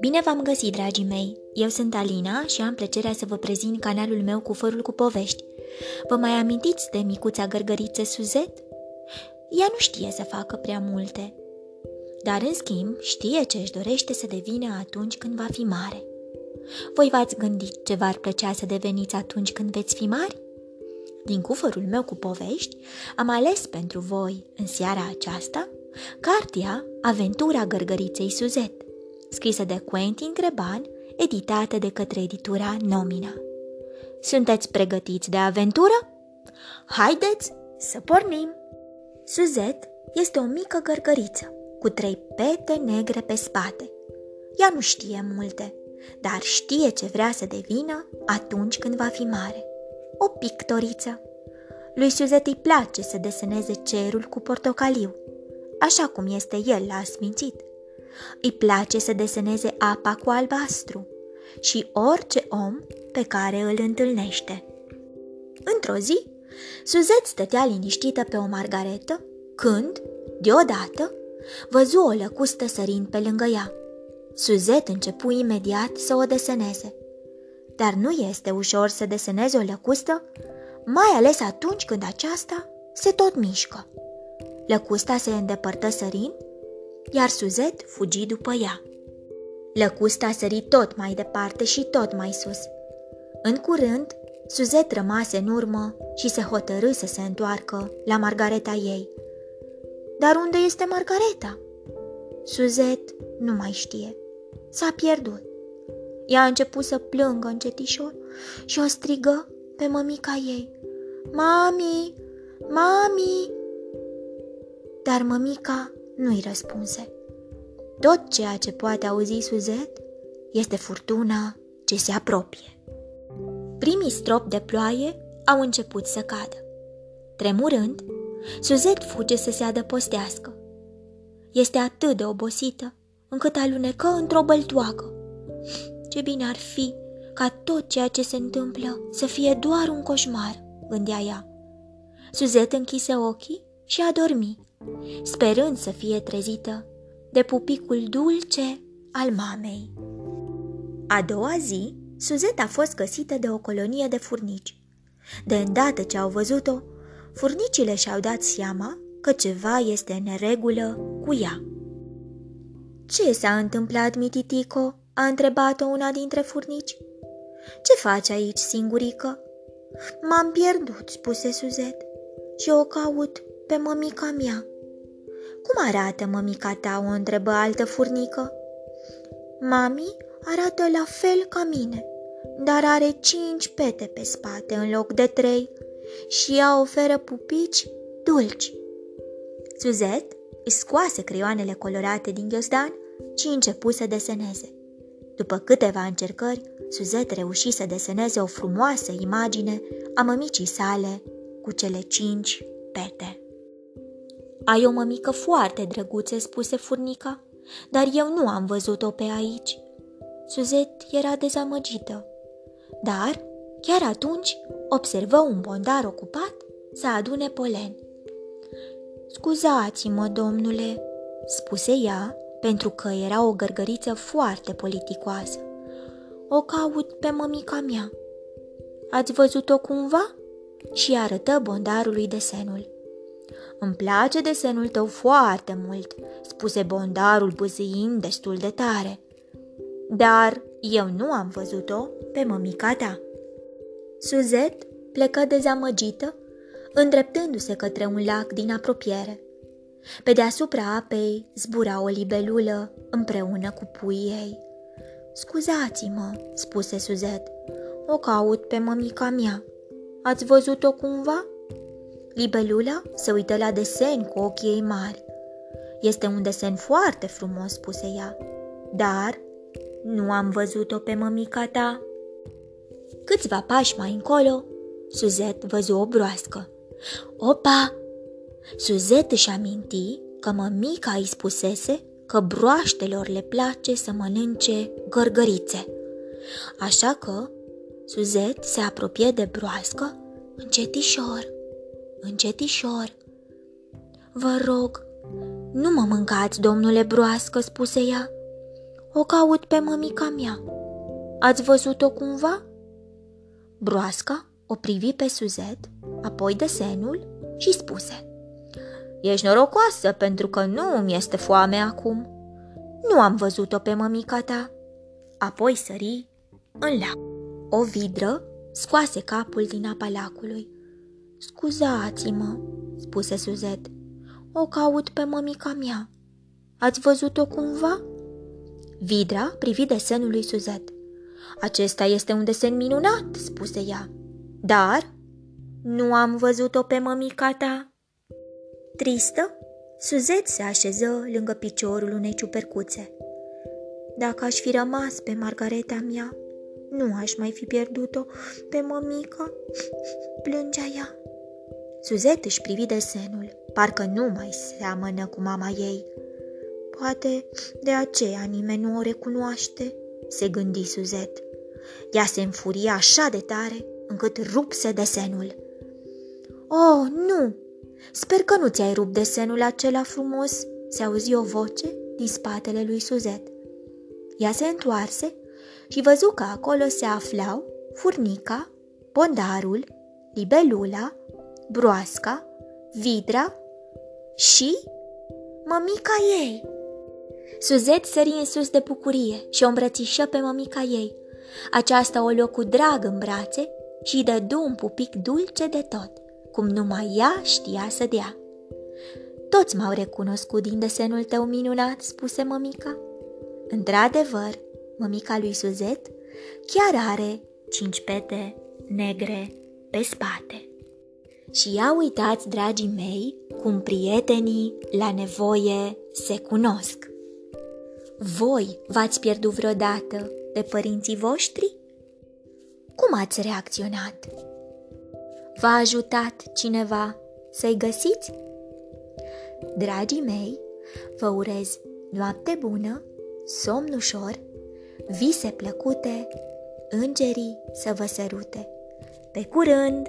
Bine v-am găsit, dragii mei! Eu sunt Alina și am plăcerea să vă prezint canalul meu cu fărul cu povești. Vă mai amintiți de micuța gărgăriță Suzet? Ea nu știe să facă prea multe, dar în schimb știe ce își dorește să devină atunci când va fi mare. Voi v-ați gândit ce v-ar plăcea să deveniți atunci când veți fi mari? Din cufărul meu cu povești, am ales pentru voi, în seara aceasta, cartea Aventura gărgăriței Suzet, scrisă de Quentin Greban, editată de către editura Nomina. Sunteți pregătiți de aventură? Haideți să pornim! Suzet este o mică gărgăriță cu trei pete negre pe spate. Ea nu știe multe, dar știe ce vrea să devină atunci când va fi mare. O pictoriță. Lui Suzet îi place să deseneze cerul cu portocaliu, așa cum este el la smințit. Îi place să deseneze apa cu albastru și orice om pe care îl întâlnește. Într-o zi, Suzet stătea liniștită pe o margaretă când, deodată, văzu o lăcustă sărind pe lângă ea. Suzet începu imediat să o deseneze. Dar nu este ușor să desenezi o lăcustă, mai ales atunci când aceasta se tot mișcă. Lăcusta se îndepărtă sărind, iar Suzet fugi după ea. Lăcusta sări tot mai departe și tot mai sus. În curând, Suzet rămase în urmă și se hotărâ să se întoarcă la Margareta ei. Dar unde este Margareta? Suzet nu mai știe. S-a pierdut. Ea a început să plângă încetișor și o strigă pe mămica ei. Mami! Mami! Dar mămica nu-i răspunse. Tot ceea ce poate auzi Suzet este furtuna ce se apropie. Primii strop de ploaie au început să cadă. Tremurând, Suzet fuge să se adăpostească. Este atât de obosită încât alunecă într-o băltoacă. Ce bine ar fi ca tot ceea ce se întâmplă să fie doar un coșmar, gândea ea. Suzet închise ochii și a dormit, sperând să fie trezită de pupicul dulce al mamei. A doua zi, Suzet a fost găsită de o colonie de furnici. De îndată ce au văzut-o, furnicile și-au dat seama că ceva este în neregulă cu ea. Ce s-a întâmplat, mititico?" A întrebat-o una dintre furnici. Ce faci aici, singurică?" M-am pierdut," spuse Suzet, și o caut pe mămica mea. Cum arată mămica ta?" o întrebă altă furnică. Mami arată la fel ca mine, dar are cinci pete pe spate în loc de trei și ea oferă pupici dulci. Suzet îi scoase creioanele colorate din ghiozdan și începu să deseneze. După câteva încercări, Suzet reuși să deseneze o frumoasă imagine a mămicii sale cu cele cinci pete. Ai o mămică foarte drăguță, spuse furnica, dar eu nu am văzut-o pe aici. Suzet era dezamăgită, dar chiar atunci observă un bondar ocupat să adune polen. Scuzați-mă, domnule, spuse ea, pentru că era o gărgăriță foarte politicoasă. O caut pe mămica mea. Ați văzut-o cumva? Și arătă bondarului desenul. Îmi place desenul tău foarte mult, spuse bondarul bâzâind destul de tare. Dar eu nu am văzut-o pe mămica ta. Suzet plecă dezamăgită, îndreptându-se către un lac din apropiere. Pe deasupra apei zbura o libelulă împreună cu puii ei. Scuzați-mă, spuse Suzet, o caut pe mămica mea. Ați văzut-o cumva? Libelula se uită la desen cu ochii ei mari. Este un desen foarte frumos, spuse ea, dar nu am văzut-o pe mămica ta. Câțiva pași mai încolo, Suzet văzu o broască. Opa! Suzet își aminti că mămica îi spusese că broaștelor le place să mănânce gărgărițe. Așa că Suzet se apropie de broască încetișor, încetișor. Vă rog, nu mă mâncați, domnule broască, spuse ea. O caut pe mămica mea. Ați văzut-o cumva? Broasca o privi pe Suzet, apoi de senul și spuse Ești norocoasă pentru că nu îmi este foame acum. Nu am văzut-o pe mămica ta. Apoi sări în lac. O vidră scoase capul din apa lacului. Scuzați-mă, spuse Suzet. O caut pe mămica mea. Ați văzut-o cumva? Vidra privi desenul lui Suzet. Acesta este un desen minunat, spuse ea. Dar nu am văzut-o pe mămica ta. Tristă, Suzet se așeză lângă piciorul unei ciupercuțe. Dacă aș fi rămas pe Margareta mea, nu aș mai fi pierdut-o pe mămica, plângea ea. Suzet își privi desenul, parcă nu mai seamănă cu mama ei. Poate de aceea nimeni nu o recunoaște, se gândi Suzet. Ea se înfuria așa de tare încât rupse desenul. Oh, nu! Sper că nu ți-ai rupt desenul acela frumos, se auzi o voce din spatele lui Suzet. Ea se întoarse și văzu că acolo se aflau furnica, pondarul, libelula, broasca, vidra și mămica ei. Suzet sări în sus de bucurie și o îmbrățișă pe mămica ei. Aceasta o luă cu drag în brațe și îi dădu un pupic dulce de tot, cum numai ea știa să dea. Toți m-au recunoscut din desenul tău minunat, spuse mămica. Într-adevăr, mămica lui Suzet chiar are cinci pete negre pe spate. Și ia uitați, dragii mei, cum prietenii la nevoie se cunosc. Voi v-ați pierdut vreodată de părinții voștri? Cum ați reacționat? V-a ajutat cineva să-i găsiți? Dragii mei, vă urez noapte bună, somn ușor, vise plăcute, îngerii să vă sărute. Pe curând!